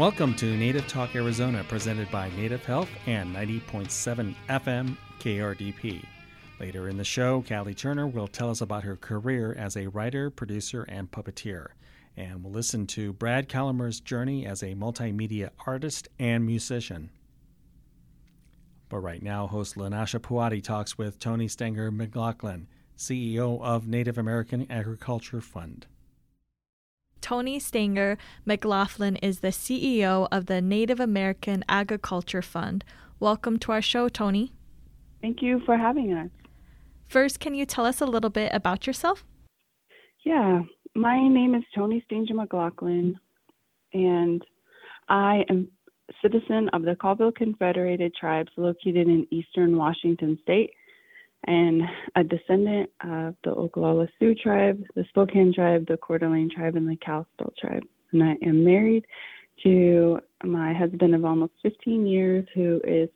Welcome to Native Talk Arizona, presented by Native Health and 90.7 FM KRDP. Later in the show, Callie Turner will tell us about her career as a writer, producer, and puppeteer. And we'll listen to Brad Calamer's journey as a multimedia artist and musician. But right now, host Lanasha Puati talks with Toni Stanger McLaughlin, CEO of Native American Agriculture Fund. Toni Stanger McLaughlin is the CEO of the Native American Agriculture Fund. Welcome to our show, Toni. Thank you for having us. First, can you tell us a little bit about yourself? Yeah, my name is Toni Stanger McLaughlin, and I am a citizen of the Colville Confederated Tribes located in eastern Washington state and a descendant of the Oglala Sioux tribe, the Spokane tribe, the Coeur d'Alene tribe, and the Kalispel tribe. And I am married to my husband of almost 15 years who is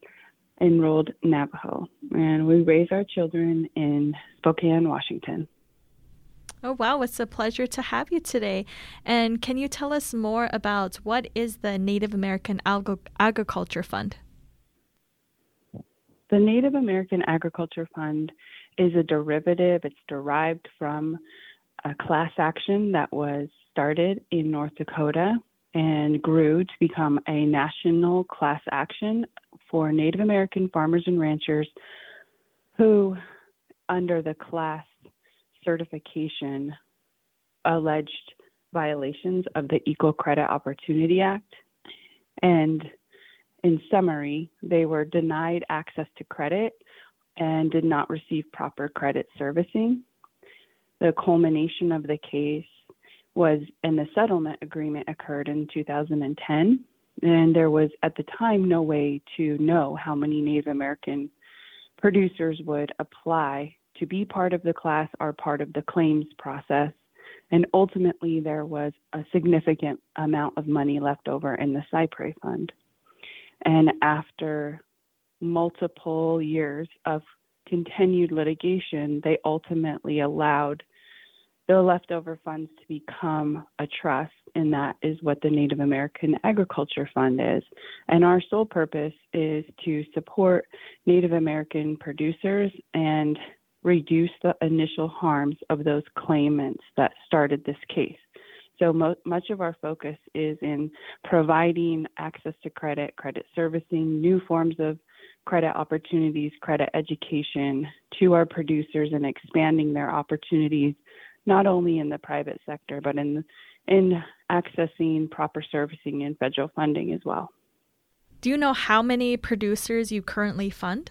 enrolled Navajo. And we raise our children in Spokane, Washington. Oh, wow. It's a pleasure to have you today. And can you tell us more about what is the Native American Agriculture Fund? The Native American Agriculture Fund is a derivative, it's derived from a class action that was started in North Dakota and grew to become a national class action for Native American farmers and ranchers who, under the class certification, alleged violations of the Equal Credit Opportunity Act. And in summary, they were denied access to credit and did not receive proper credit servicing. The culmination of the case was, and the settlement agreement occurred in 2010. And there was, at the time, no way to know how many Native American producers would apply to be part of the class or part of the claims process. And ultimately, there was a significant amount of money left over in the Cy Pres Fund. And after multiple years of continued litigation, they ultimately allowed the leftover funds to become a trust, and that is what the Native American Agriculture Fund is. And our sole purpose is to support Native American producers and reduce the initial harms of those claimants that started this case. So mo- much of our focus is in providing access to credit, credit servicing, new forms of credit opportunities, credit education to our producers and expanding their opportunities not only in the private sector but in in accessing proper servicing and federal funding as well. Do you know how many producers you currently fund?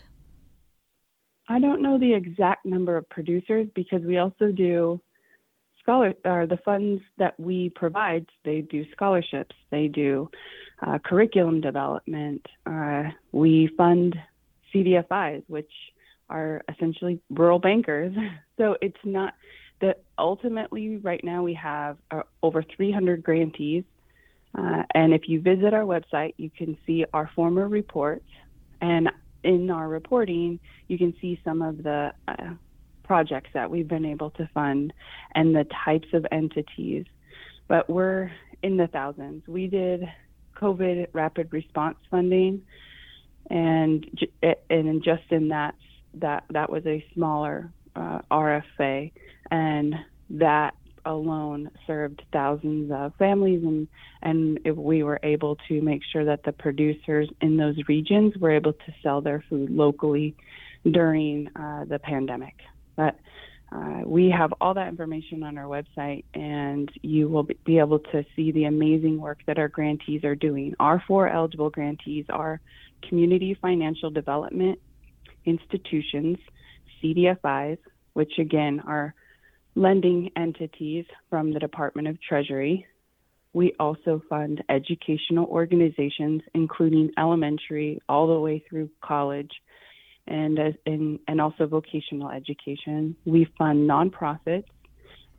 I don't know the exact number of producers because we also do scholar or the funds that we provide they do scholarships they do uh, curriculum development uh, we fund cdfis which are essentially rural bankers. So it's not that ultimately right now we have uh, over 300 grantees uh, and if you visit our website you can see our former reports. And in our reporting you can see some of the uh, projects that we've been able to fund and the types of entities. But we're in the thousands. We did COVID rapid response funding, and and just in that that that was a smaller uh, RFA, and that alone served thousands of families and and we were able to make sure that the producers in those regions were able to sell their food locally during uh, the pandemic. But uh, we have all that information on our website, and you will be able to see the amazing work that our grantees are doing. Our four eligible grantees are community financial development institutions, CDFIs, which again are lending entities from the Department of Treasury. We also fund educational organizations, including elementary all the way through college and, and, and also vocational education. We fund nonprofits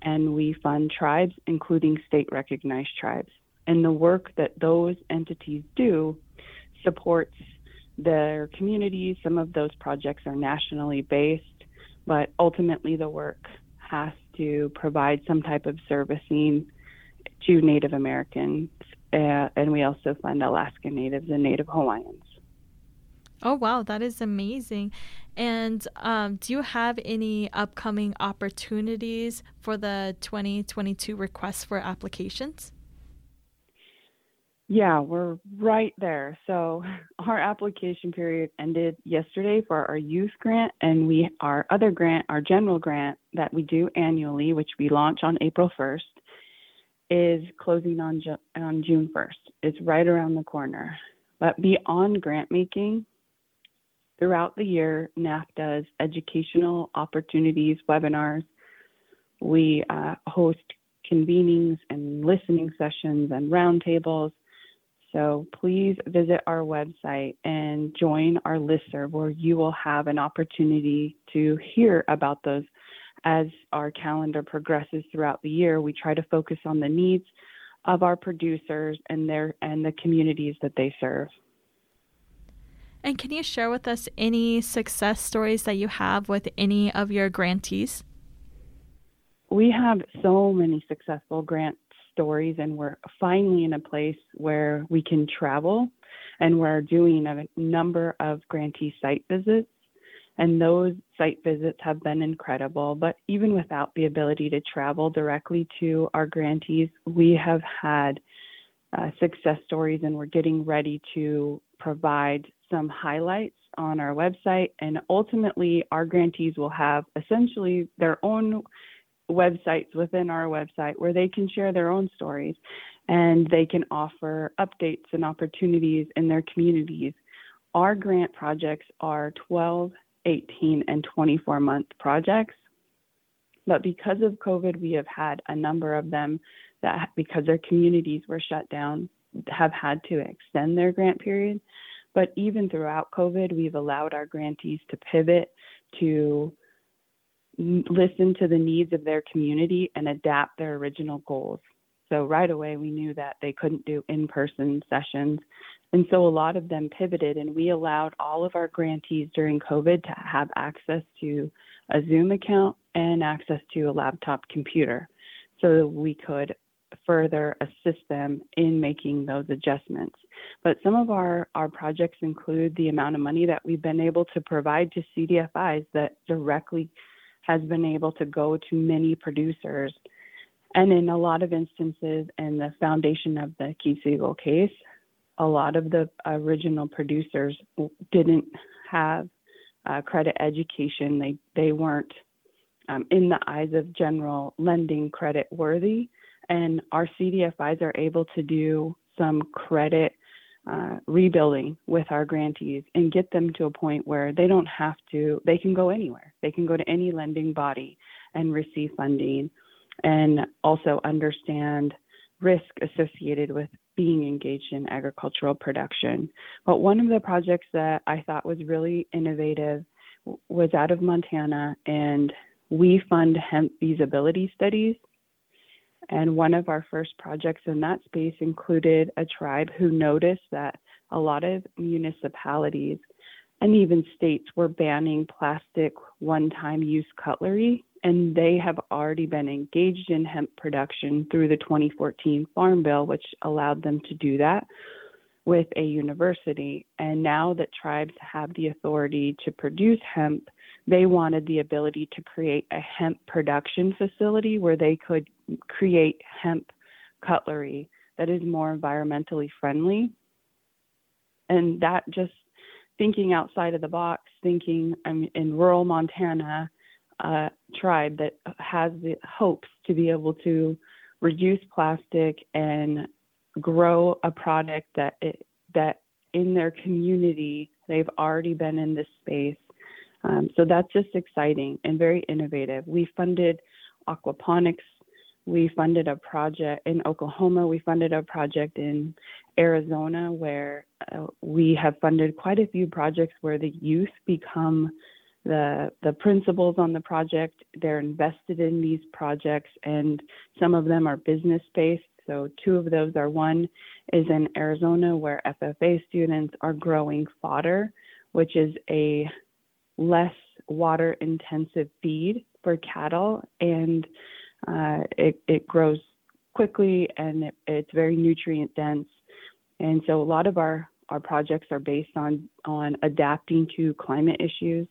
and we fund tribes, including state recognized tribes. And the work that those entities do supports their communities. Some of those projects are nationally based, but ultimately the work has to provide some type of servicing to Native Americans uh, and we also fund Alaska Natives and Native Hawaiians. Oh, wow, that is amazing. And um, do you have any upcoming opportunities for the 2022 requests for applications? Yeah, we're right there. So our application period ended yesterday for our youth grant, and we our other grant, our general grant that we do annually, which we launch on April 1st, is closing on on June 1st. It's right around the corner. But beyond grant making, throughout the year, NAF does educational opportunities, webinars. We uh, host convenings and listening sessions and roundtables so please visit our website and join our listserv where you will have an opportunity to hear about those as our calendar progresses throughout the year. We try to focus on the needs of our producers and their and the communities that they serve. And can you share with us any success stories that you have with any of your grantees? We have so many successful grant stories and we're finally in a place where we can travel and we're doing a number of grantee site visits and those site visits have been incredible but even without the ability to travel directly to our grantees we have had uh, success stories and we're getting ready to provide some highlights on our website and ultimately our grantees will have essentially their own websites within our website where they can share their own stories and they can offer updates and opportunities in their communities. Our grant projects are 12, 18, and 24 month projects. But because of COVID, we have had a number of them that, because their communities were shut down, have had to extend their grant period. But even throughout COVID, we've allowed our grantees to pivot to listen to the needs of their community and adapt their original goals. So right away, we knew that they couldn't do in person sessions. And so a lot of them pivoted, and we allowed all of our grantees during COVID to have access to a Zoom account and access to a laptop computer so that we could further assist them in making those adjustments. But some of our, our projects include the amount of money that we've been able to provide to CDFIs that directly has been able to go to many producers. And in a lot of instances, in the foundation of the Keepseagle case, a lot of the original producers didn't have uh, credit education. They they weren't um, in the eyes of general lending credit worthy, and our CDFIs are able to do some credit uh, rebuilding with our grantees and get them to a point where they don't have to, they can go anywhere. They can go to any lending body and receive funding and also understand risk associated with being engaged in agricultural production. But one of the projects that I thought was really innovative was out of Montana, and we fund hemp feasibility studies and one of our first projects in that space included a tribe who noticed that a lot of municipalities and even states were banning plastic one time use cutlery. And they have already been engaged in hemp production through the 2014 Farm Bill, which allowed them to do that with a university. And now that tribes have the authority to produce hemp, they wanted the ability to create a hemp production facility where they could create hemp cutlery that is more environmentally friendly. And that just thinking outside of the box, thinking I'm in rural Montana, tribe that has the hopes to be able to reduce plastic and grow a product that it, that in their community they've already been in this space. Um, so that's just exciting and very innovative. We funded aquaponics we funded a project in Oklahoma. We funded a project in Arizona where uh, we have funded quite a few projects where the youth become the the principals on the project. They're invested in these projects, and some of them are business based. So two of those are one is in Arizona where FFA students are growing fodder, which is a less water intensive feed for cattle and uh, it, it grows quickly and it, it's very nutrient dense. And so a lot of our, our projects are based on, on adapting to climate issues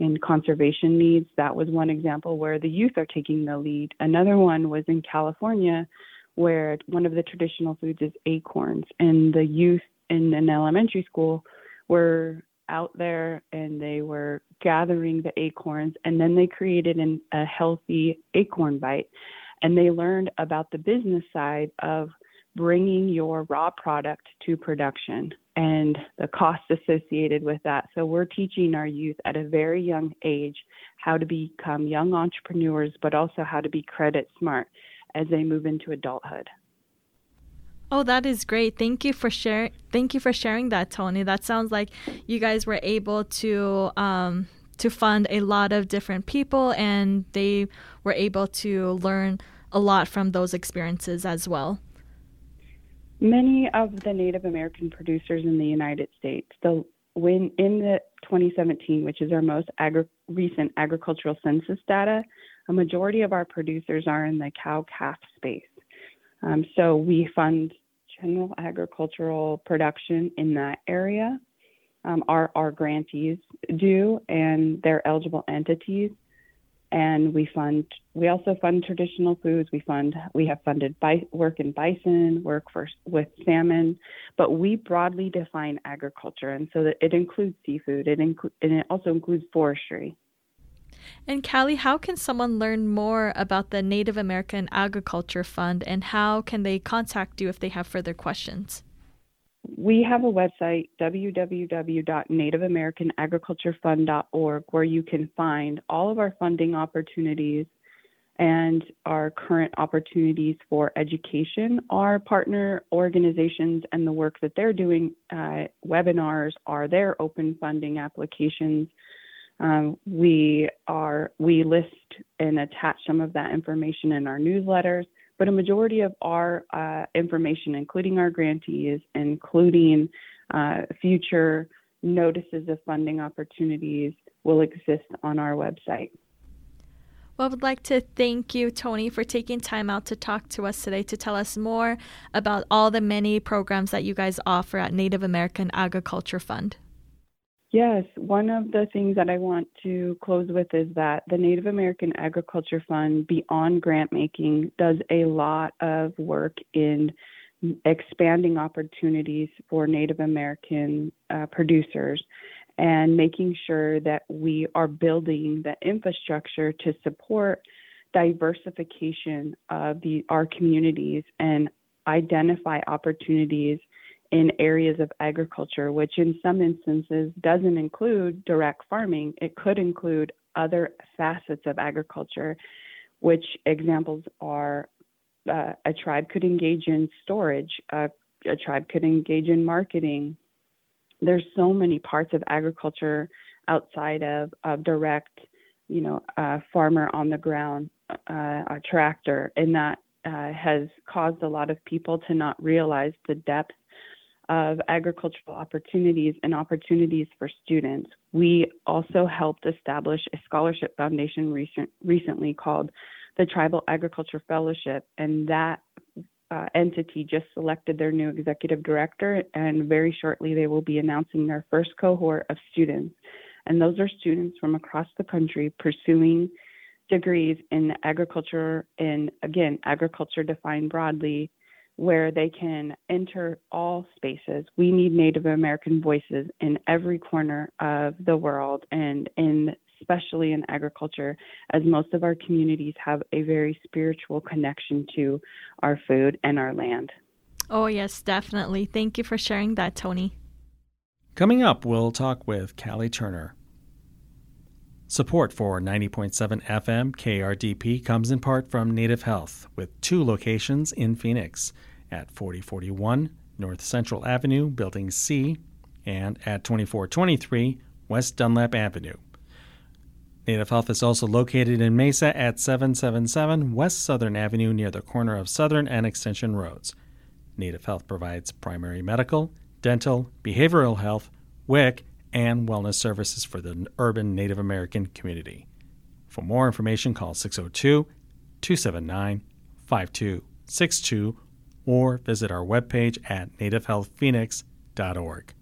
and conservation needs. That was one example where the youth are taking the lead. Another one was in California, where one of the traditional foods is acorns, and the youth in an elementary school were out there and they were gathering the acorns, and then they created an, a healthy acorn bite, and they learned about the business side of bringing your raw product to production and the costs associated with that. So we're teaching our youth at a very young age how to become young entrepreneurs, but also how to be credit smart as they move into adulthood. Oh, that is great. Thank you for sharing. Thank you for sharing that, Toni. That sounds like you guys were able to um, to fund a lot of different people, and they were able to learn a lot from those experiences as well. Many of the Native American producers in the United States, the when in the 2017, which is our most agri- recent agricultural census data, a majority of our producers are in the cow calf space. Um, so we fund general agricultural production in that area. Um, our, our grantees do, and they're eligible entities. And we fund we also fund traditional foods. We fund we have funded work in bison work for with salmon but we broadly define agriculture and so that it includes seafood. It inclu- and it also includes forestry and Callie, how can someone learn more about the Native American Agriculture Fund and how can they contact you if they have further questions? we have a website, www.nativeamericanagriculturefund.org, where you can find all of our funding opportunities and our current opportunities for education. Our partner organizations and the work that they're doing, uh, webinars are their open funding applications. Um, we are we list and attach some of that information in our newsletters but a majority of our uh, information, including our grantees, including uh, future notices of funding opportunities, will exist on our website. Well, I would like to thank you, Toni, for taking time out to talk to us today to tell us more about all the many programs that you guys offer at Native American Agriculture Fund. Yes, one of the things that I want to close with is that the Native American Agriculture Fund, beyond grant making, does a lot of work in expanding opportunities for Native American uh, producers and making sure that we are building the infrastructure to support diversification of the, our communities and identify opportunities in areas of agriculture, which in some instances doesn't include direct farming. It could include other facets of agriculture, which examples are uh, a tribe could engage in storage, uh, a tribe could engage in marketing. There's so many parts of agriculture outside of, of direct, you know, farmer on the ground, a tractor, and that uh, has caused a lot of people to not realize the depth of agricultural opportunities and opportunities for students. We also helped establish a scholarship foundation recent, recently called the Tribal Agriculture Fellowship, and that uh, entity just selected their new executive director, and very shortly they will be announcing their first cohort of students. And those are students from across the country pursuing degrees in agriculture, and again, agriculture defined broadly where they can enter all spaces. We need Native American voices in every corner of the world and in especially in agriculture as most of our communities have a very spiritual connection to our food and our land. Oh, yes, definitely. Thank you for sharing that, Toni. Coming up, we'll talk with Callie Turner. Support for 90.7 FM KRDP comes in part from Native Health, with two locations in Phoenix at 4041 North Central Avenue, Building C, and at 2423 West Dunlap Avenue. Native Health is also located in Mesa at 777 West Southern Avenue near the corner of Southern and Extension Roads. Native Health provides primary medical, dental, behavioral health, WIC, and wellness services for the urban Native American community. For more information, call 602 279 52 6262 or visit our webpage at nativehealthphoenix.org.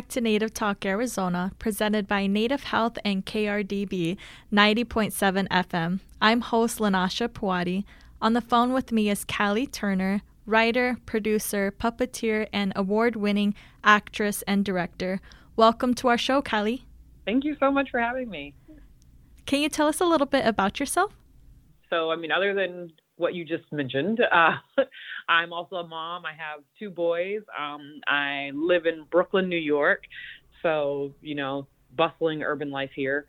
back to Native Talk Arizona, presented by Native Health and KRDP 90.7 FM. I'm host Lanasha Puwadi. On the phone with me is Callie Turner, writer, producer, puppeteer, and award winning actress and director. Welcome to our show, Callie. Thank you so much for having me. Can you tell us a little bit about yourself? So, I mean, other than what you just mentioned. Uh, I'm also a mom. I have two boys. Um, I live in Brooklyn, New York. So, you know, bustling urban life here.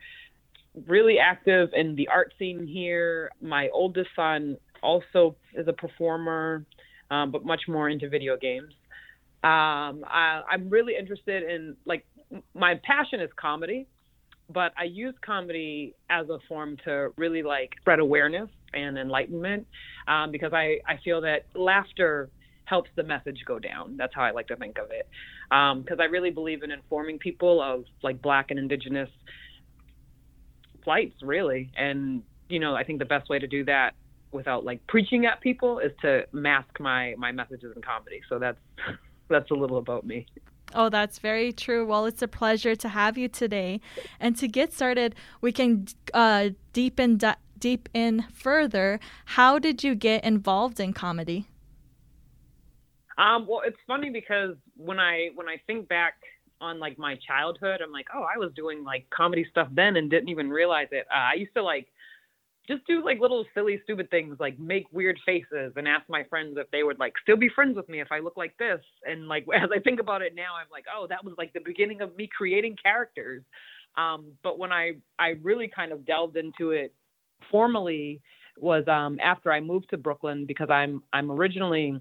Really active in the art scene here. My oldest son also is a performer, um, but much more into video games. Um, I, I'm really interested in, like, my passion is comedy but I use comedy as a form to really like spread awareness and enlightenment um, because I, I feel that laughter helps the message go down. That's how I like to think of it. Because um, I really believe in informing people of like Black and Indigenous plights, really. And, you know, I think the best way to do that without like preaching at people is to mask my, my messages in comedy. So that's, that's a little about me. Oh, that's very true. Well, it's a pleasure to have you today. And to get started, we can uh, deepen deep in further. How did you get involved in comedy? Um, well, it's funny because when I when I think back on like my childhood, I'm like, oh, I was doing like comedy stuff then and didn't even realize it. Uh, I used to like just do like little silly stupid things like make weird faces and ask my friends if they would like still be friends with me if I look like this. And like as I think about it now I'm like oh that was like the beginning of me creating characters. Um, but when I I really kind of delved into it formally was um, after I moved to Brooklyn because I'm I'm originally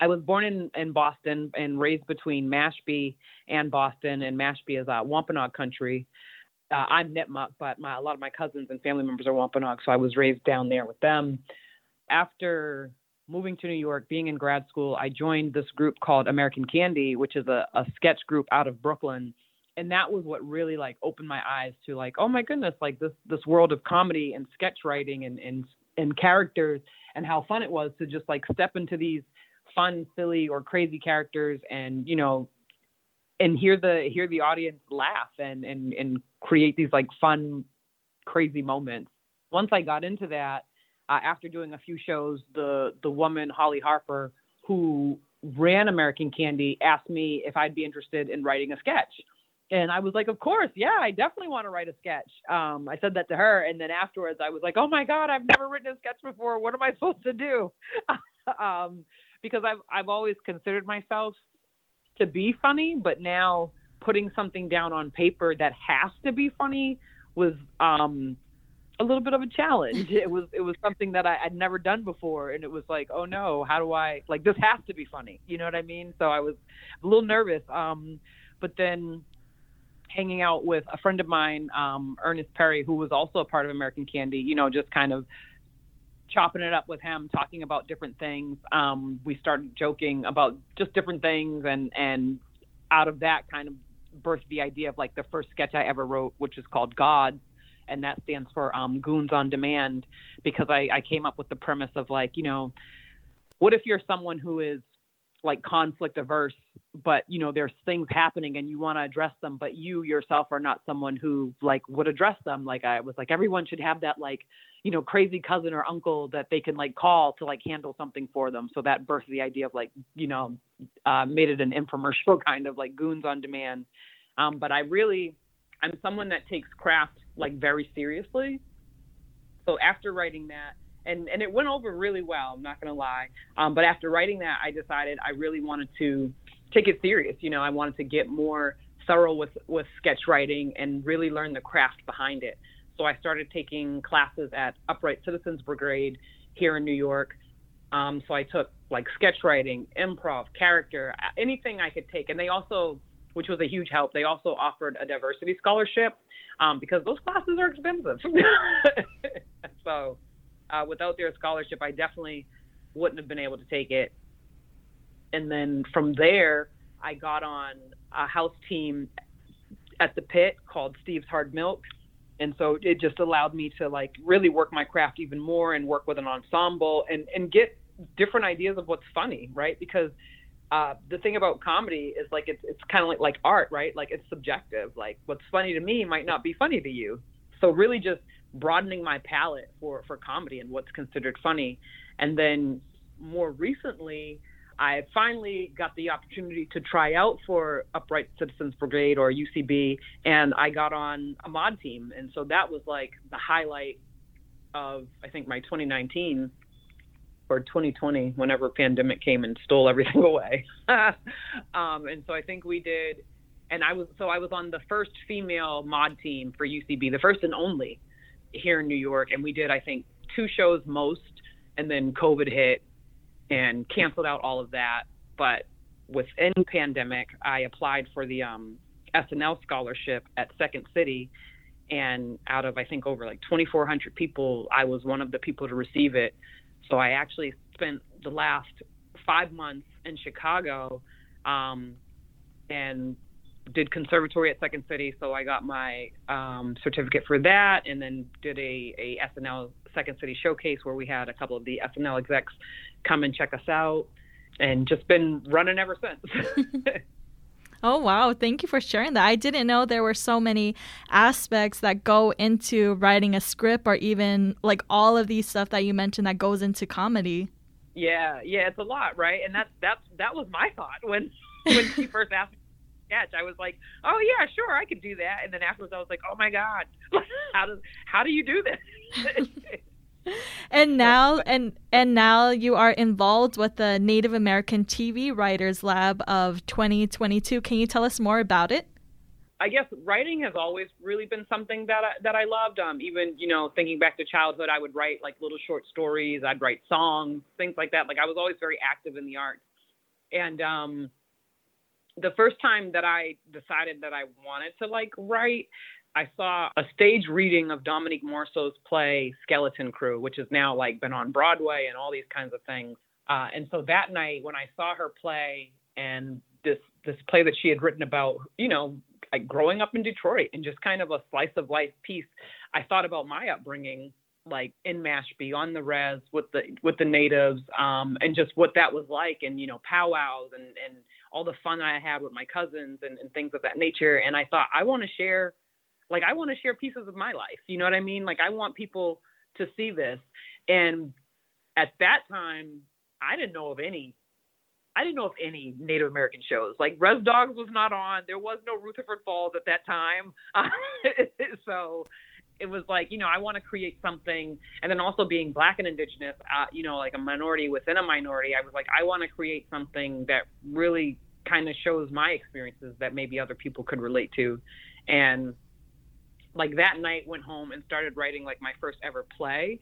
I was born in, in Boston and raised between Mashpee and Boston and Mashpee is uh, Wampanoag country uh, I'm Nipmuc, but my, a lot of my cousins and family members are Wampanoag, so I was raised down there with them. After moving to New York, being in grad school, I joined this group called American Candy, which is a, a sketch group out of Brooklyn. And that was what really like opened my eyes to like, oh my goodness, like this this world of comedy and sketch writing and and and characters and how fun it was to just like step into these fun, silly or crazy characters and, you know, and hear the hear the audience laugh and and and create these like fun crazy moments. Once i got into that uh, after doing a few shows the the woman holly harper who ran american candy asked me if i'd be interested in writing a sketch. And i was like of course yeah i definitely want to write a sketch. Um, i said that to her and then afterwards i was like oh my god i've never written a sketch before. What am i supposed to do? Um, because i've i've always considered myself to be funny, but now putting something down on paper that has to be funny was um, a little bit of a challenge. It was it was something that I, would never done before, and it was like, oh no, how do I like this has to be funny? You know what I mean? So I was a little nervous. Um, but then hanging out with a friend of mine, um, Ernest Perry, who was also a part of American Candy, you know, just kind of chopping it up with him, talking about different things. Um, we started joking about just different things, and and out of that kind of birthed the idea of like the first sketch I ever wrote, which is called God, and that stands for um, Goons on Demand, because I, I came up with the premise of like, you know, what if you're someone who is like conflict averse but you know there's things happening and you want to address them but you yourself are not someone who like would address them like i was like everyone should have that like you know crazy cousin or uncle that they can like call to like handle something for them so that birthed the idea of like you know uh, made it an infomercial kind of like goons on demand um, but i really i'm someone that takes craft like very seriously so after writing that and and it went over really well. I'm not gonna lie. Um, but after writing that, I decided I really wanted to take it serious. You know, I wanted to get more thorough with with sketch writing and really learn the craft behind it. So I started taking classes at Upright Citizens Brigade here in New York. Um, so I took like sketch writing, improv, character, anything I could take. And they also, which was a huge help, they also offered a diversity scholarship um, because those classes are expensive. so uh, without their scholarship, I definitely wouldn't have been able to take it. And then from there, I got on a house team at the pit called Steve's Hard Milk. And so it just allowed me to like really work my craft even more and work with an ensemble and, and get different ideas of what's funny, right? Because uh, the thing about comedy is like it's it's kind of like like art, right? Like it's subjective. Like what's funny to me might not be funny to you. So really just broadening my palette for for comedy and what's considered funny. And then more recently, I finally got the opportunity to try out for Upright Citizens Brigade or UCB, and I got on a Maude team, and so that was like the highlight of I think my 2019 or 2020, whenever pandemic came and stole everything away. um, and so I think we did, and I was so I was on the first female Maude team for UCB, the first and only here in New York, and we did I think two shows most, and then COVID hit and canceled out all of that. But within pandemic, I applied for the um, SNL scholarship at Second City, and out of I think over like 2,400 people, I was one of the people to receive it. So I actually spent the last five months in Chicago, um, and did conservatory at Second City. So I got my um, certificate for that, and then did a, a SNL Second City showcase where we had a couple of the SNL execs come and check us out, and just been running ever since. Oh, wow. Thank you for sharing that. I didn't know there were so many aspects that go into writing a script or even like all of these stuff that you mentioned that goes into comedy. Yeah, yeah, it's a lot, right? And that's that's that was my thought when when she first asked me to sketch. I was like, "Oh yeah, sure, I could do that." And then afterwards I was like, "Oh my god. how does how do you do this?" and now and and now you are involved with the Native American TV Writers Lab of 2022. Can you tell us more about it? I guess writing has always really been something that I, that I loved. Um, even you know, thinking back to childhood, I would write like little short stories. I'd write songs, things like that. Like I was always very active in the arts. And um, the first time that I decided that I wanted to like write, I saw a stage reading of Dominique Morisseau's play Skeleton Crew, which has now like been on Broadway and all these kinds of things. Uh, and so that night when I saw her play and this this play that she had written about, you know, like growing up in Detroit and just kind of a slice of life piece, I thought about my upbringing like in Mashpee on the res with the with the natives um, and just what that was like and you know powwows and and all the fun I had with my cousins and, and things of that nature and I thought I want to share like I want to share pieces of my life. You know what I mean? Like I want people to see this. And at that time, I didn't know of any. I didn't know of any Native American shows. Like Res Dogs was not on. There was no Rutherford Falls at that time. so it was like, you know, I want to create something. And then also being black and indigenous, uh, you know, like a minority within a minority, I was like, I want to create something that really kind of shows my experiences that maybe other people could relate to. And like that night went home and started writing like my first ever play.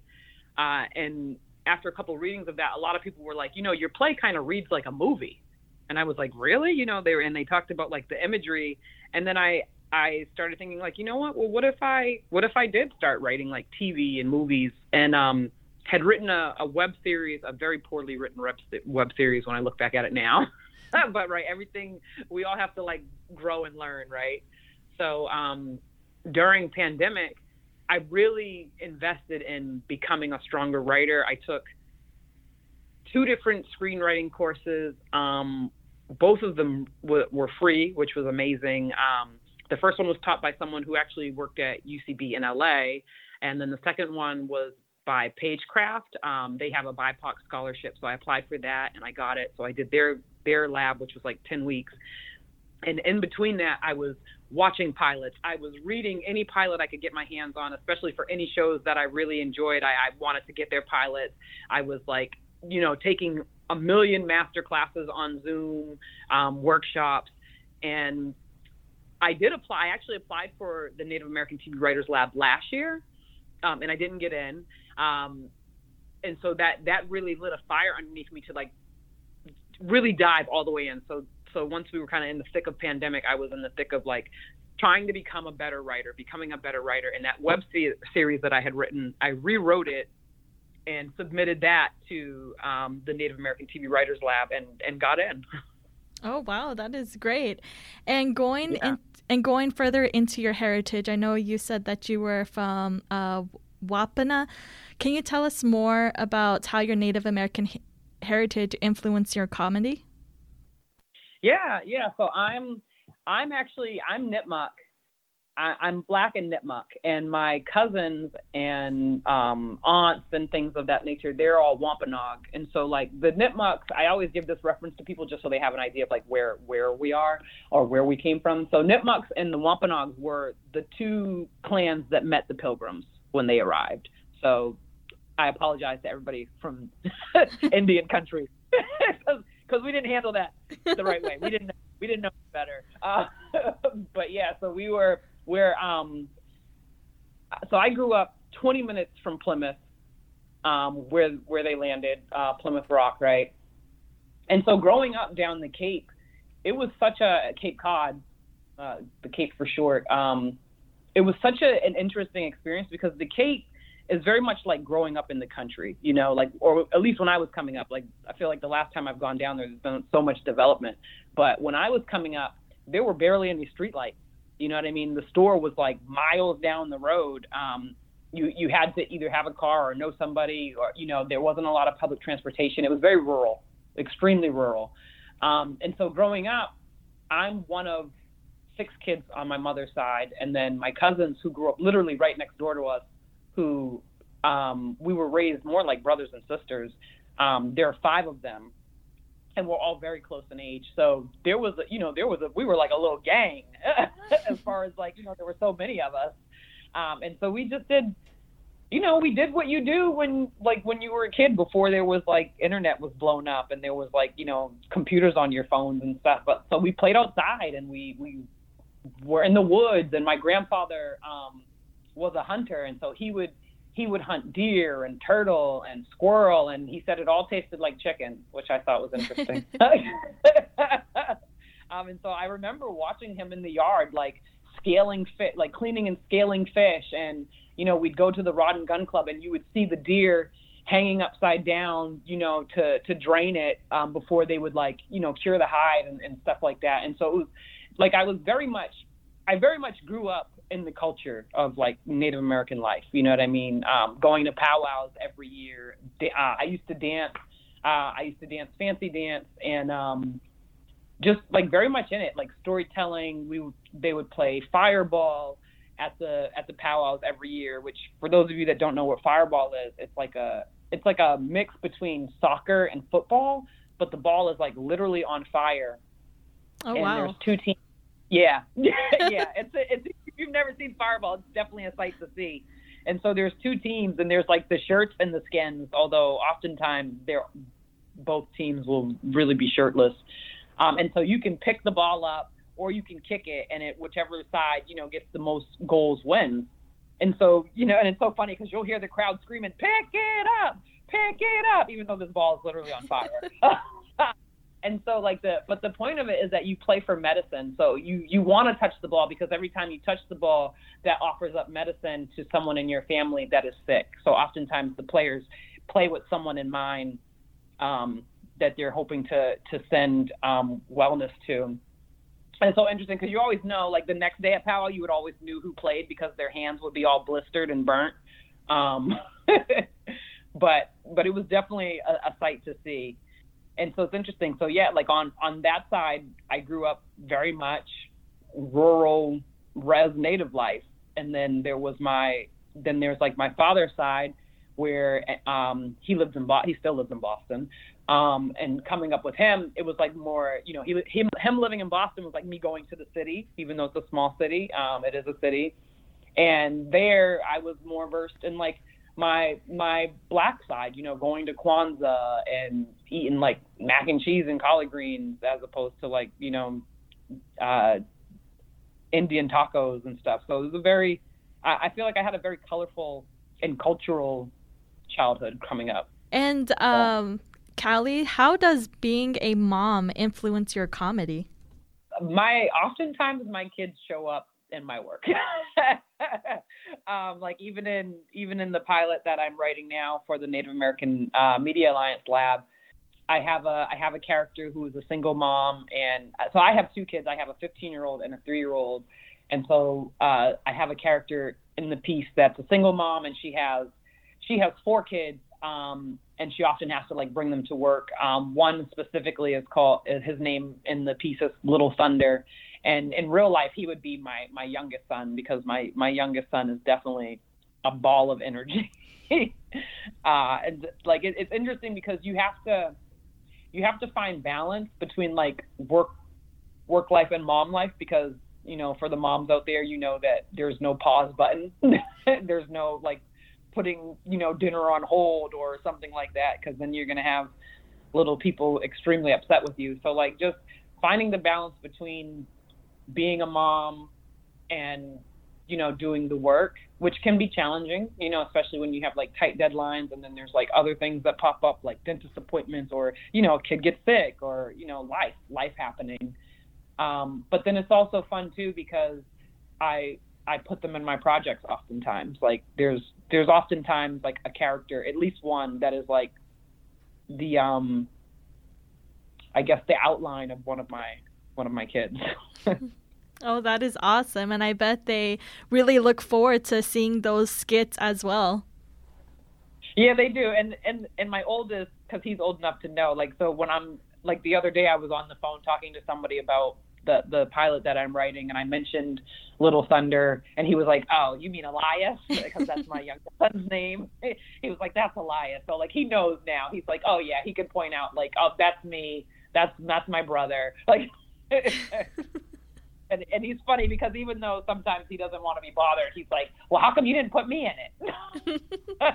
Uh, and after a couple readings of that, a lot of people were like, you know, your play kind of reads like a movie. And I was like, really? You know, they were, and they talked about like the imagery. And then I, I started thinking like, you know what? Well, what if I, what if I did start writing like TV and movies and, um, had written a, a web series, a very poorly written web, web series when I look back at it now. but right, everything we all have to like grow and learn, right? So um, during pandemic, I really invested in becoming a stronger writer. I took two different screenwriting courses. Um, both of them w- were free, which was amazing. Um, the first one was taught by someone who actually worked at UCB in LA, and then the second one was by Pagecraft. Um, they have a BIPOC scholarship, so I applied for that and I got it. So I did their their lab, which was like ten weeks. And in between that, I was watching pilots. I was reading any pilot I could get my hands on, especially for any shows that I really enjoyed. I, I wanted to get their pilots. I was like, you know, taking a million master classes on Zoom, um, workshops, and I did apply. I actually applied for the Native American TV Writers Lab last year, um, and I didn't get in. Um, and so that that really lit a fire underneath me to like really dive all the way in. So so once we were kind of in the thick of pandemic, I was in the thick of like trying to become a better writer, becoming a better writer. And that web series that I had written, I rewrote it and submitted that to um, the Native American TV Writers Lab and and got in. Oh wow, that is great. And going yeah. in, and going further into your heritage, I know you said that you were from uh, Wapana. Can you tell us more about how your Native American heritage influenced your comedy? Yeah, yeah. So I'm I'm actually I'm Nipmuc. I, am black and Nipmuc, and my cousins and um, aunts and things of that nature, they're all Wampanoag. And so, like the Nipmucs, I always give this reference to people just so they have an idea of like where where we are or where we came from. So Nipmucs and the Wampanoags were the two clans that met the Pilgrims when they arrived. So I apologize to everybody from Indian country because we didn't handle that the right way. We didn't we didn't know better. Uh, but yeah, so we were we're um. So I grew up 20 minutes from Plymouth, um, where where they landed, uh, Plymouth Rock, right? And so growing up down the Cape, it was such a Cape Cod, uh, the Cape for short. Um, it was such a, an interesting experience because the Cape is very much like growing up in the country, you know, like, or at least when I was coming up, like, I feel like the last time I've gone down there, there's been so much development. But when I was coming up, there were barely any streetlights. You know what I mean? The store was like miles down the road. Um, you, you had to either have a car or know somebody, or, you know, there wasn't a lot of public transportation. It was very rural, extremely rural. Um, and so growing up, I'm one of six kids on my mother's side. And then my cousins who grew up literally right next door to us who um, we were raised more like brothers and sisters. Um, there are five of them, and we're all very close in age. So there was, a, you know, there was a, we were like a little gang as far as like, you know, there were so many of us, um, and so we just did, you know, we did what you do when like when you were a kid before there was like internet was blown up and there was like you know computers on your phones and stuff. But so we played outside and we we were in the woods, and my grandfather. Um, was a hunter, and so he would he would hunt deer and turtle and squirrel, and he said it all tasted like chicken, which I thought was interesting. um, and so I remember watching him in the yard, like scaling fit, like cleaning and scaling fish, and you know we'd go to the Rod and Gun Club, and you would see the deer hanging upside down, you know, to to drain it um, before they would like you know cure the hide and, and stuff like that. And so it was like I was very much, I very much grew up in the culture of like Native American life. You know what I mean? Um, going to powwows every year. Uh, I used to dance. Uh, I used to dance fancy dance and um, just like very much in it, like storytelling. We they would play fireball at the at the powwows every year. Which for those of you that don't know what fireball is, it's like a it's like a mix between soccer and football, but the ball is like literally on fire. Oh and wow! There's two teams. Yeah, yeah. It's a, it's you've never seen Fireball, it's definitely a sight to see. And so there's two teams, and there's like the shirts and the skins. Although oftentimes they're both teams will really be shirtless. Um, and so you can pick the ball up or you can kick it, and it whichever side you know gets the most goals wins. And so you know, and it's so funny because you'll hear the crowd screaming, "Pick it up, pick it up," even though this ball is literally on fire. and so like the but the point of it is that you play for medicine. So you you want to touch the ball because every time you touch the ball that offers up medicine to someone in your family that is sick. So oftentimes the players play with someone in mind um, that they're hoping to to send um, wellness to. And it's so interesting because you always know like the next day at powwow you would always knew who played because their hands would be all blistered and burnt. Um, but but it was definitely a, a sight to see and so it's interesting. So yeah, like on on that side, I grew up very much rural res native life, and then there was my then there's like my father's side where um, he lives in Bo- he still lives in Boston. Um, and coming up with him, it was like more, you know, he him him living in Boston was like me going to the city, even though it's a small city. Um, it is a city, and there I was more versed in like my my black side, you know, going to Kwanzaa and eating like mac and cheese and collard greens as opposed to like, you know, uh, Indian tacos and stuff. So it was a very, I, I feel like I had a very colorful and cultural childhood coming up. And um, Callie, how does being a mom influence your comedy? My oftentimes my kids show up in my work. um, like even in even in the pilot that I'm writing now for the Native American uh, Media Alliance Lab, I have a I have a character who is a single mom, and uh, so I have two kids. I have a 15 year old and a three year old, and so uh, I have a character in the piece that's a single mom, and she has she has four kids, um, and she often has to like bring them to work. Um, one specifically is called his name in the piece is Little Thunder, and in real life he would be my my youngest son because my my youngest son is definitely a ball of energy. uh, and like it, it's interesting because you have to you have to find balance between like work work life and mom life because you know for the moms out there you know that there's no pause button there's no like putting you know dinner on hold or something like that because then you're going to have little people extremely upset with you so like just finding the balance between being a mom and you know doing the work which can be challenging you know especially when you have like tight deadlines and then there's like other things that pop up like dentist appointments or you know a kid gets sick or you know life life happening. Um, but then it's also fun too because i i put them in my projects oftentimes. Like there's there's oftentimes like a character at least one that is like the um i guess the outline of one of my one of my kids Oh, that is awesome. And I bet they really look forward to seeing those skits as well. Yeah, they do. And and and my oldest cuz he's old enough to know like so when I'm like the other day I was on the phone talking to somebody about the the pilot that I'm writing and I mentioned Little Thunder and he was like, "Oh, you mean Elias?" because that's my youngest son's name. He was like, "That's Elias." So like he knows now. He's like, "Oh yeah, he can point out like, "Oh, that's me. That's that's my brother." Like and and he's funny because even though sometimes he doesn't want to be bothered, he's like, "Well, how come you didn't put me in it?"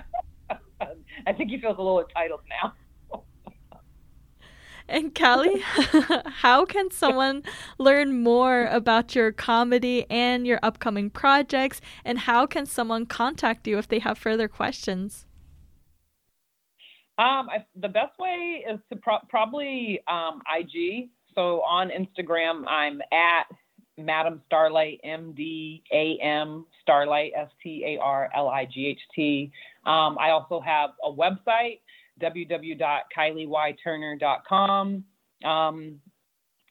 I think he feels a little entitled now. and Callie, how can someone learn more about your comedy and your upcoming projects? And how can someone contact you if they have further questions? Um, I, the best way is to pro- probably um, IG. So on Instagram, I'm at Madam Starlight, M D A M Starlight, S T A R L I G H T. Um, I also have a website, www.kylieyturner.com. Um,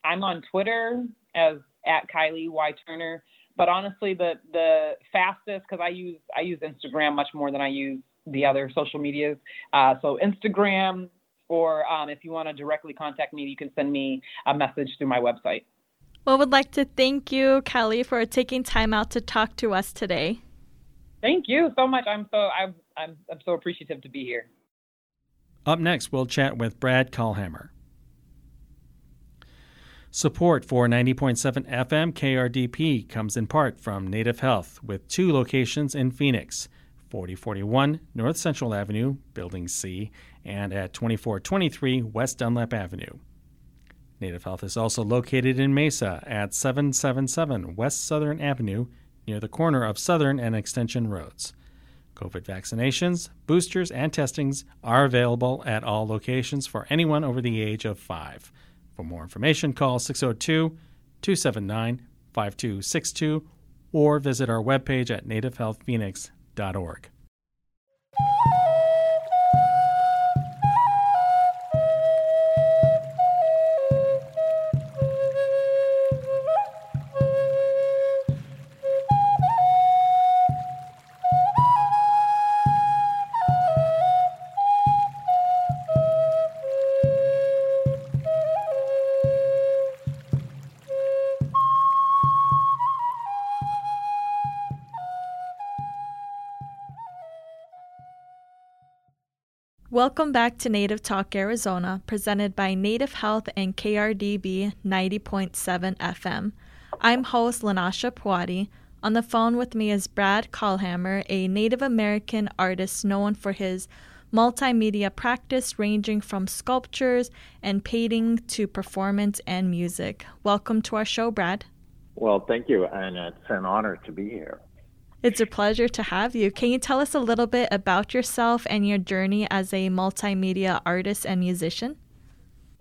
I'm on Twitter as at Kylie Y Turner. But honestly, the the fastest because I use I use Instagram much more than I use the other social medias. Uh, so Instagram, or um, if you want to directly contact me, you can send me a message through my website. Well, would like to thank you, Kelly, for taking time out to talk to us today. Thank you so much. I'm so I'm I'm, I'm so appreciative to be here. Up next, we'll chat with Brad Kahlhamer. Support for 90.7 FM KRDP comes in part from Native Health, with two locations in Phoenix 4041 North Central Avenue, Building C, and at 2423 West Dunlap Avenue. Native Health is also located in Mesa at 777 West Southern Avenue, near the corner of Southern and Extension Roads. COVID vaccinations, boosters, and testings are available at all locations for anyone over the age of five. For more information, call 602 279 5262 or visit our webpage at nativehealthphoenix.org. Welcome back to Native Talk Arizona, presented by Native Health and KRDP 90.7 FM. I'm host Lanasha Pawadi. On the phone with me is Brad Kahlhamer, a Native American artist known for his multimedia practice ranging from sculptures and painting to performance and music. Welcome to our show, Brad. Well, thank you, and it's an honor to be here. It's a pleasure to have you. Can you tell us a little bit about yourself and your journey as a multimedia artist and musician?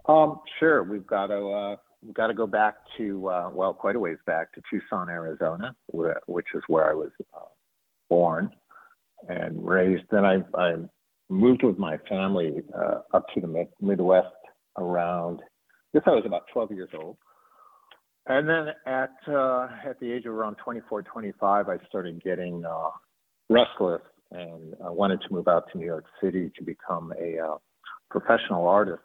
Um, sure. We've got to uh, we've got to go back to uh, well, quite a ways back to Tucson, Arizona, which is where I was uh, born and raised. Then I, I moved with my family uh, up to the Midwest around. I guess I was about 12 years old. And then at uh, at the age of around 24, 25, I started getting uh, restless and I wanted to move out to New York City to become a uh, professional artist.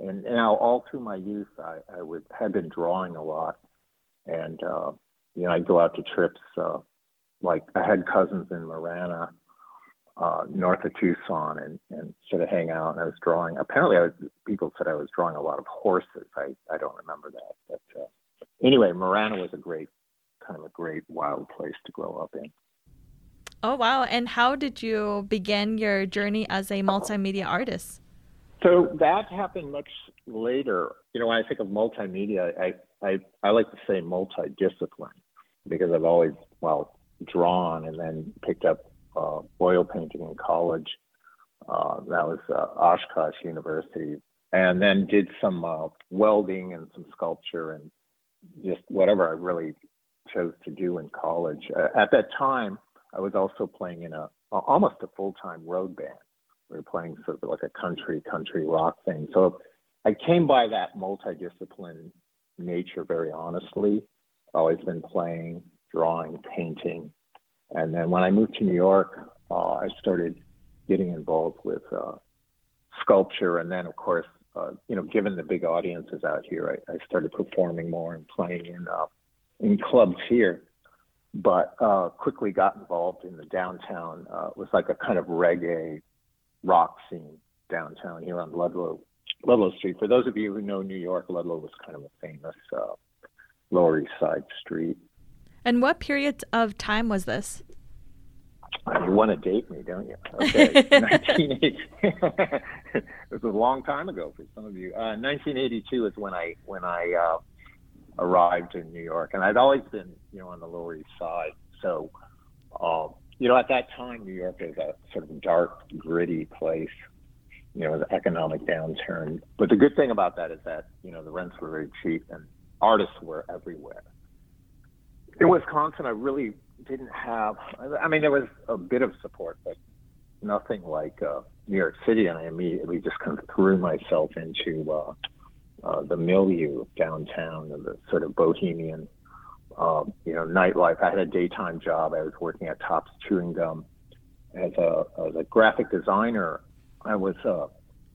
And now, all through my youth, I, I would had been drawing a lot, and uh, you know, I'd go out to trips. Uh, like I had cousins in Marana, uh, north of Tucson, and and sort of hang out. And I was drawing. Apparently, I was, people said I was drawing a lot of horses. I I don't remember that, but uh, anyway, Marana was a great kind of a great wild place to grow up in. Oh wow! And how did you begin your journey as a multimedia artist? So that happened much later. You know, when I think of multimedia, I I, I like to say multidiscipline because I've always well drawn and then picked up uh, oil painting in college. Uh, that was uh, Oshkosh University, and then did some uh, welding and some sculpture and just whatever I really chose to do in college. Uh, at that time, I was also playing in a almost a full time road band. We were playing sort of like a country country rock thing. So I came by that multidiscipline nature very honestly. Always been playing, drawing, painting, and then when I moved to New York, uh, I started getting involved with uh, sculpture, and then of course uh, you know, given the big audiences out here, I, I started performing more and playing in uh, in clubs here. But uh, quickly got involved in the downtown. Uh, it was like a kind of reggae rock scene downtown here on Ludlow Ludlow Street. For those of you who know New York, Ludlow was kind of a famous uh, Lower East Side street. And what period of time was this? You want to date me, don't you? Okay, 1980. it was a long time ago for some of you. Uh, 1982 is when I when I uh, arrived in New York, and I'd always been, you know, on the Lower East Side. So, uh, you know, at that time, New York is a sort of dark, gritty place. You know, the economic downturn. But the good thing about that is that you know the rents were very cheap and artists were everywhere. In Wisconsin, I really didn't have. I mean, there was a bit of support, but nothing like uh, New York City. And I immediately just kind of threw myself into uh, uh, the milieu downtown and the sort of bohemian, um, you know, nightlife. I had a daytime job. I was working at Tops Chewing Gum as a as a graphic designer. I was uh,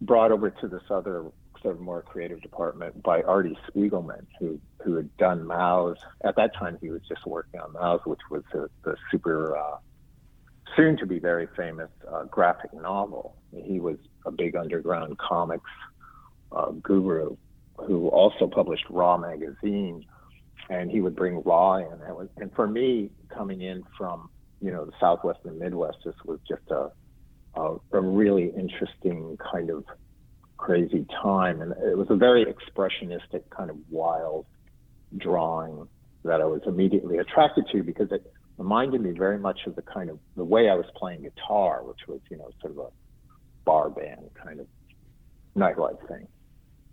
brought over to this other sort of more creative department by Artie Spiegelman, who who had done Maus. At that time, he was just working on Maus, which was the, the super uh, soon to be very famous uh, graphic novel. He was a big underground comics uh, guru who also published Raw magazine, and he would bring Raw in. And, was, and for me, coming in from you know the Southwest and Midwest, this was just a a, a really interesting kind of crazy time. And it was a very expressionistic, kind of wild drawing that I was immediately attracted to because it reminded me very much of the kind of the way I was playing guitar, which was, you know, sort of a bar band kind of nightlife thing.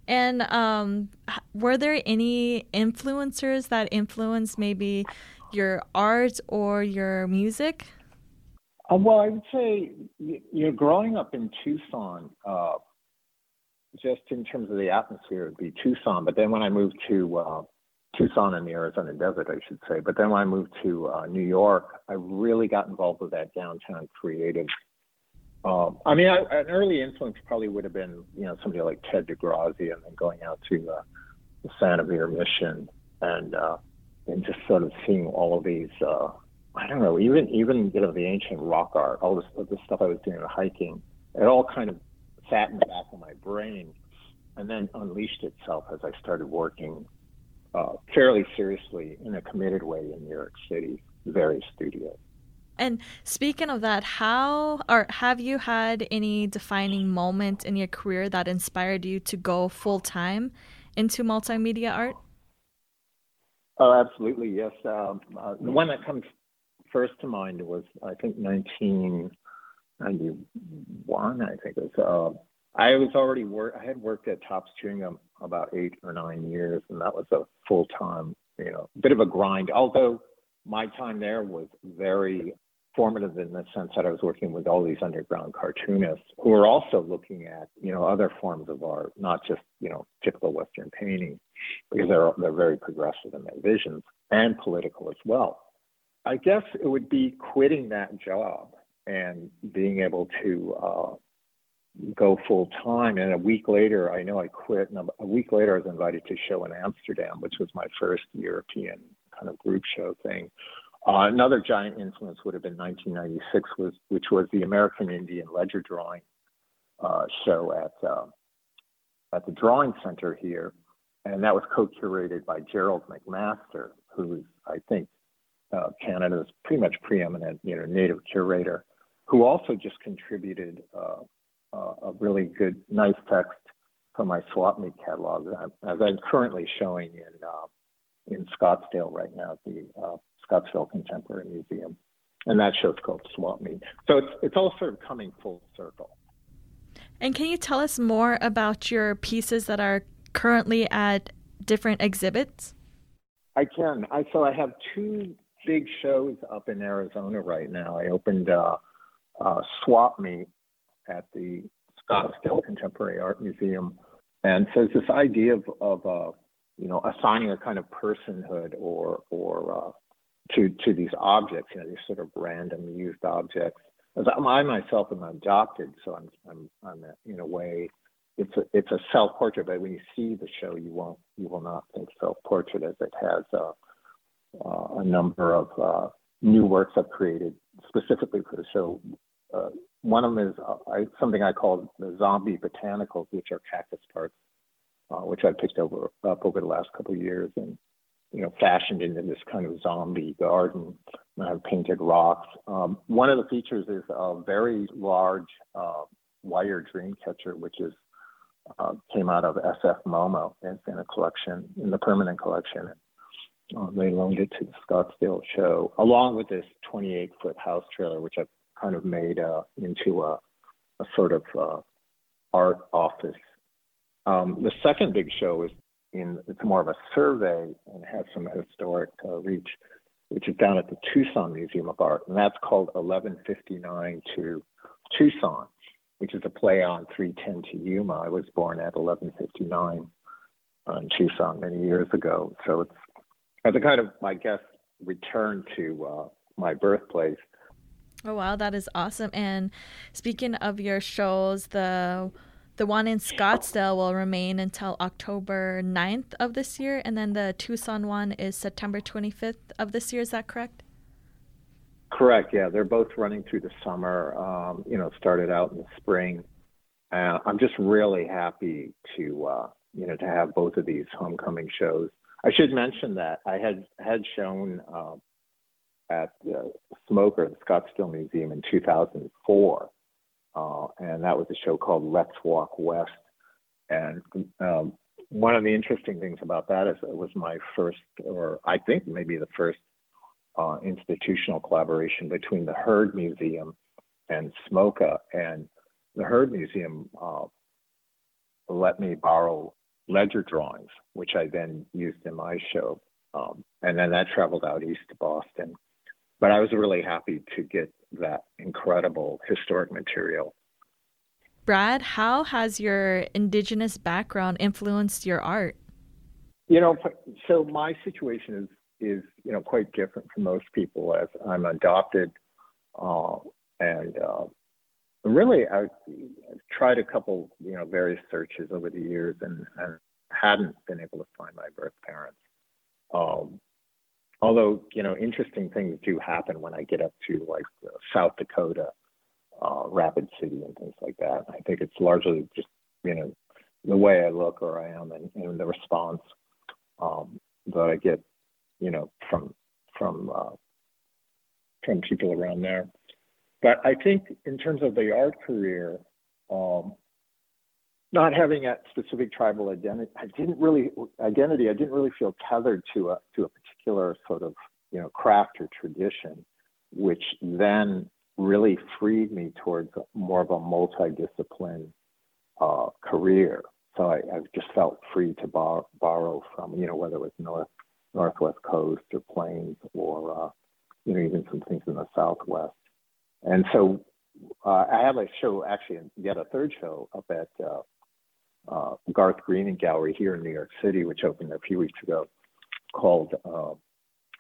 And um, were there any influencers that influenced maybe your art or your music? Uh, well, I would say, you know, growing up in Tucson, uh, just in terms of the atmosphere, it'd be Tucson. But then when I moved to uh, Tucson in the Arizona desert, I should say. But then when I moved to uh, New York, I really got involved with that downtown creative. Um, I mean, I, an early influence probably would have been, you know, somebody like Ted DeGrazia, and then going out to uh, the San Xavier Mission and uh, and just sort of seeing all of these. Uh, I don't know, even even you know the ancient rock art, all this the stuff I was doing hiking. It all kind of sat in the back of my brain and then unleashed itself as I started working uh, fairly seriously in a committed way in New York City, various studios. And speaking of that, how or have you had any defining moment in your career that inspired you to go full time into multimedia art? Oh, absolutely, yes. Um, uh, the one that comes first to mind was I think 1991. I think it was. Uh, I was already work. I had worked at Topps Chewing Gum about eight or nine years, and that was a full time, you know, bit of a grind. Although my time there was very formative in the sense that I was working with all these underground cartoonists who were also looking at, you know, other forms of art, not just, you know, typical Western painting, because they're they're very progressive in their visions and political as well. I guess it would be quitting that job and being able to uh, go full time. And a week later, I know I quit. And a week later, I was invited to show in Amsterdam, which was my first European kind of group show thing. Uh, another giant influence would have been 1996, was which was the American Indian ledger drawing uh, show at uh, at the Drawing Center here, and that was co-curated by Gerald McMaster, who's I think uh, Canada's pretty much preeminent, you know, native curator, who also just contributed uh, uh, a really good, nice text for my swap meet catalog, as I'm currently showing in uh, in Scottsdale right now at the uh, Scottsdale Contemporary Museum, and that show's called Swap Meet. So it's it's all sort of coming full circle. And can you tell us more about your pieces that are currently at different exhibits? I can. I so I have two big shows up in Arizona right now. I opened uh, uh, Swap Meet at the Scottsdale Contemporary Art Museum, and so it's this idea of, of uh, you know assigning a kind of personhood or or uh, to to these objects, you know, these sort of random used objects. As I myself am adopted, so I'm I'm I'm in a way it's a it's a self portrait, but when you see the show, you won't you will not think self portrait as it has a uh, a number of uh, new works I've created specifically for the show. Uh, one of them is uh, I, something I call the zombie botanicals, which are cactus parts, uh, which I picked over up over the last couple of years and you know fashioned into this kind of zombie garden. And I've painted rocks. Um, one of the features is a very large uh, wire dream catcher, which is uh, came out of SF MoMA. It's in a collection in the permanent collection. Uh, they loaned it to the Scottsdale show, along with this 28 foot house trailer, which I've kind of made uh, into a, a, sort of uh, art office. Um, the second big show is in, it's more of a survey and has some historic uh, reach, which is down at the Tucson Museum of Art. And that's called 1159 to Tucson, which is a play on 310 to Yuma. I was born at 1159 in Tucson many years ago. So it's as a kind of, I guess, return to uh, my birthplace. Oh wow, that is awesome! And speaking of your shows, the the one in Scottsdale will remain until October 9th of this year, and then the Tucson one is September 25th of this year. Is that correct? Correct. Yeah, they're both running through the summer. Um, you know, started out in the spring. Uh, I'm just really happy to uh, you know to have both of these homecoming shows. I should mention that I had had shown uh, at the SMOCA, the Scottsdale Museum, in 2004, uh, and that was a show called Let's Walk West. And um, one of the interesting things about that is it was my first, or I think maybe the first, uh, institutional collaboration between the Heard Museum and SMOCA. And the Heard Museum uh, let me borrow ledger drawings, which I then used in my show. Um, and then that traveled out east to Boston. But I was really happy to get that incredible historic material. Brad, how has your indigenous background influenced your art? You know, so my situation is is you know quite different from most people as I'm adopted, uh, and uh, really I, have tried a couple you know various searches over the years and, and hadn't been able to find my birth parents. Um, although you know interesting things do happen when I get up to like uh, South Dakota, uh, Rapid City, and things like that. I think it's largely just you know the way I look or I am and, and the response um, that I get, you know, from from uh, from people around there. But I think in terms of the art career, um, not having a specific tribal identity, I didn't really identity. I didn't really feel tethered to a to a particular sort of you know craft or tradition. which then really freed me towards more of a multidiscipline uh, career. So I, I, just felt free to bar, borrow from, you know, whether it was North, Northwest Coast or Plains or, uh, you know, even some things in the Southwest. And so uh, I have a show, actually, yet a third show up at uh, uh, Garth Greenan Gallery here in New York City, which opened a few weeks ago, called uh,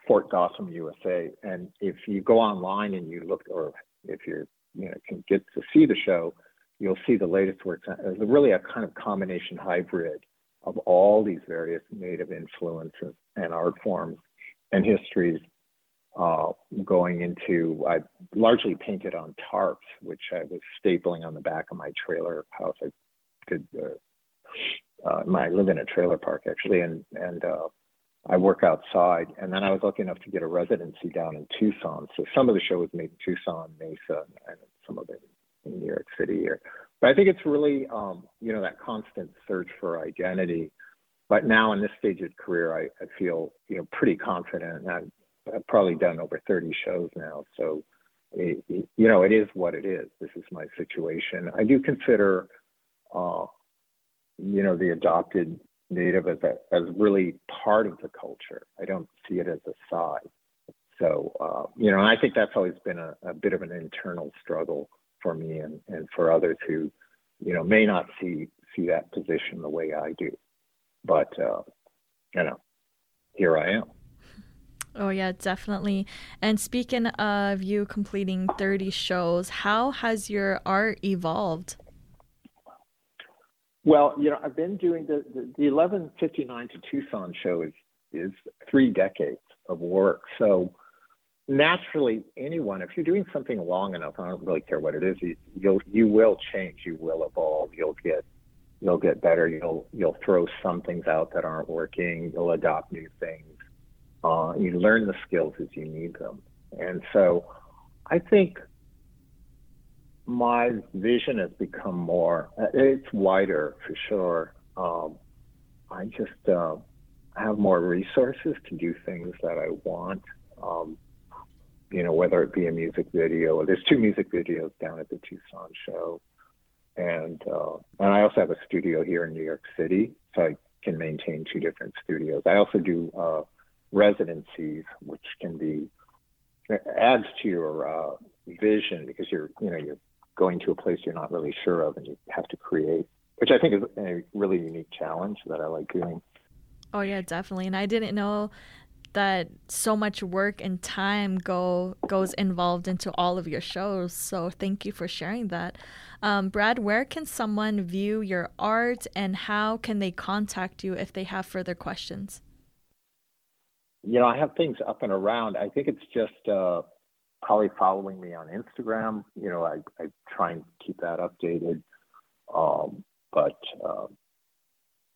Fort Dawson, USA. And if you go online and you look, or if you you know can get to see the show, you'll see the latest works. It's really a kind of combination hybrid of all these various native influences and art forms and histories uh, going into, I largely painted on tarps, which I was stapling on the back of my trailer house. I did, uh, uh, I live in a trailer park actually, and and uh, I work outside. And then I was lucky enough to get a residency down in Tucson. So some of the show was made in Tucson, Mesa, and some of it in New York City here. But I think it's really, um, you know, that constant search for identity. But now in this stage of career, I, I feel, you know, pretty confident. And I've, I've probably done over 30 shows now. So, it, it, you know, it is what it is. This is my situation. I do consider, uh, you know, the adopted native as a, as really part of the culture. I don't see it as a side. So, uh, you know, I think that's always been a, a bit of an internal struggle for me and, and for others who, you know, may not see see that position the way I do. But uh, you know, here I am. Oh yeah, definitely. And speaking of you completing 30 shows, how has your art evolved? Well, you know, I've been doing the the, the 1159 to Tucson show is is three decades of work. So naturally anyone if you're doing something long enough i don't really care what it is you you'll you will change you will evolve you'll get you'll get better you'll you'll throw some things out that aren't working you'll adopt new things uh, you learn the skills as you need them and so i think my vision has become more it's wider for sure um, i just uh, have more resources to do things that i want um, you know, whether it be a music video. There's two music videos down at the Tucson show, and uh, and I also have a studio here in New York City, so I can maintain two different studios. I also do uh, residencies, which can be adds to your uh, vision because you're you know you're going to a place you're not really sure of and you have to create, which I think is a really unique challenge that I like doing. Oh yeah, definitely. And I didn't know that so much work and time go goes involved into all of your shows. So thank you for sharing that. Um, Brad, where can someone view your art and how can they contact you if they have further questions? You know, I have things up and around. I think it's just uh, probably following me on Instagram. You know, I, I try and keep that updated. Um, but uh,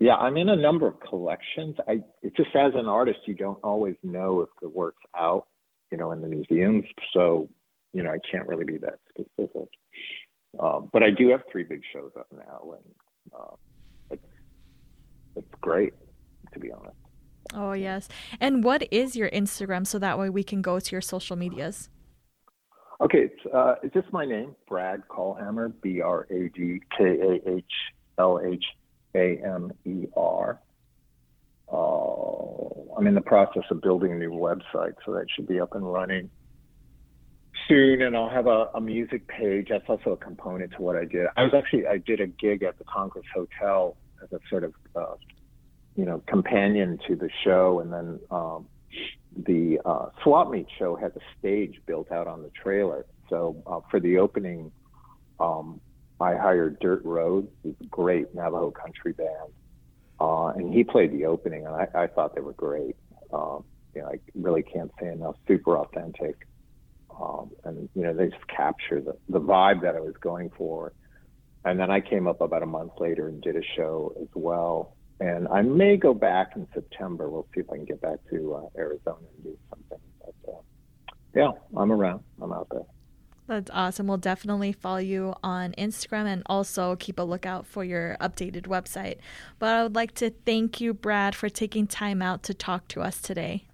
yeah, I'm in a number of collections. I just as an artist, you don't always know if the work's out, you know, in the museums. So, you know, I can't really be that specific. Um, but I do have three big shows up now, and uh, it's it's great to be honest. Oh yes, and what is your Instagram so that way we can go to your social medias? Okay, uh, it's just my name, Brad Kahlhamer, B R A D K A H L H a M E R. Uh, I'm in the process of building a new website, so that should be up and running soon. And I'll have a, a music page. That's also a component to what I did. I was actually I did a gig at the Congress Hotel as a sort of uh, you know companion to the show, and then um, the uh, Swap Meet show has a stage built out on the trailer. So uh, for the opening um, I hired Dirt Road, who's a great Navajo country band, uh, and he played the opening, and I, I thought they were great. Um, you know, I really can't say enough. Super authentic, um, and you know, they just capture the the vibe that I was going for. And then I came up about a month later and did a show as well. And I may go back in September. We'll see if I can get back to uh, Arizona and do something. But uh, yeah, I'm around. I'm out there. That's awesome. We'll definitely follow you on Instagram and also keep a lookout for your updated website. But I would like to thank you, Brad, for taking time out to talk to us today.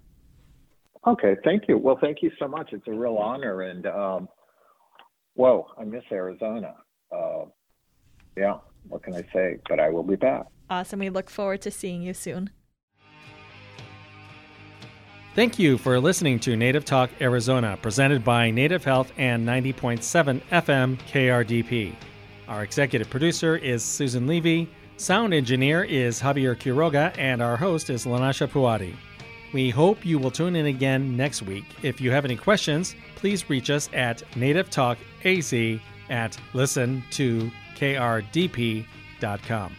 Okay, thank you. Well, thank you so much. It's a real honor. And um, whoa, I miss Arizona. Uh, yeah, what can I say? But I will be back. Awesome. We look forward to seeing you soon. Thank you for listening to Native Talk Arizona, presented by Native Health and 90.7 FM KRDP. Our executive producer is Susan Levy, sound engineer is Javier Quiroga, and our host is Lanasha Puadi. We hope you will tune in again next week. If you have any questions, please reach us at Native Talk AZ at listen to krdp.com.